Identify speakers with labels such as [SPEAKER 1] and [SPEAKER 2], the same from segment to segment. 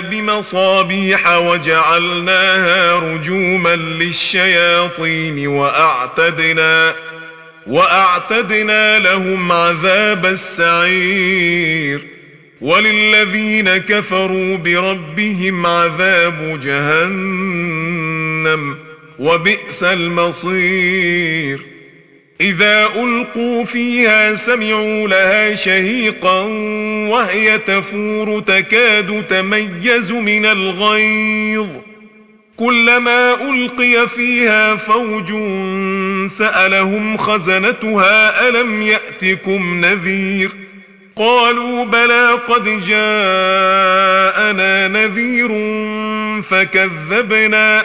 [SPEAKER 1] بمصابيح وجعلناها رجوما للشياطين وأعتدنا وأعتدنا لهم عذاب السعير. وللذين كفروا بربهم عذاب جهنم وبئس المصير. إذا ألقوا فيها سمعوا لها شهيقا وهي تفور تكاد تميز من الغيظ. كلما ألقي فيها فوج سألهم خزنتها ألم يأتكم نذير؟ قالوا بلى قد جاءنا نذير فكذبنا.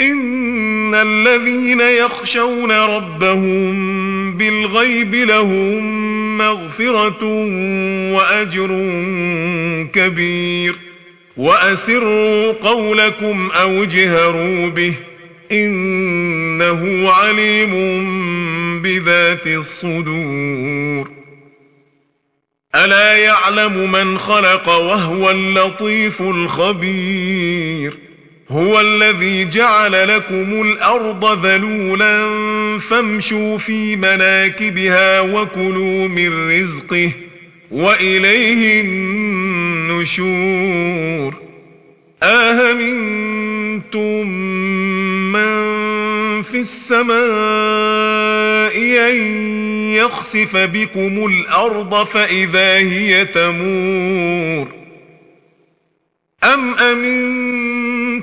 [SPEAKER 1] إن الذين يخشون ربهم بالغيب لهم مغفرة وأجر كبير وأسروا قولكم أو اجهروا به إنه عليم بذات الصدور ألا يعلم من خلق وهو اللطيف الخبير هو الذي جعل لكم الأرض ذلولا فامشوا في مناكبها وكلوا من رزقه وإليه النشور. أهمنتم من في السماء أن يخسف بكم الأرض فإذا هي تمور؟ أم أمنتم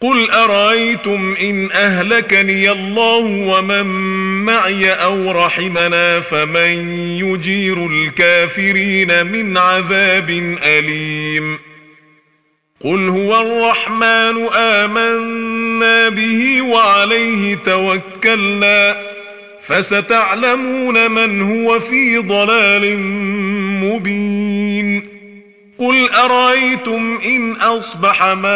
[SPEAKER 1] قل أرأيتم إن أهلكني الله ومن معي أو رحمنا فمن يجير الكافرين من عذاب أليم قل هو الرحمن آمنا به وعليه توكلنا فستعلمون من هو في ضلال مبين قل أرأيتم إن أصبح ماؤكم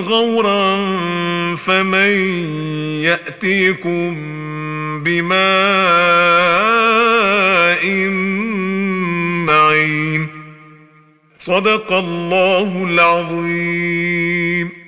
[SPEAKER 1] غورا فمن يأتيكم بماء معين صدق الله العظيم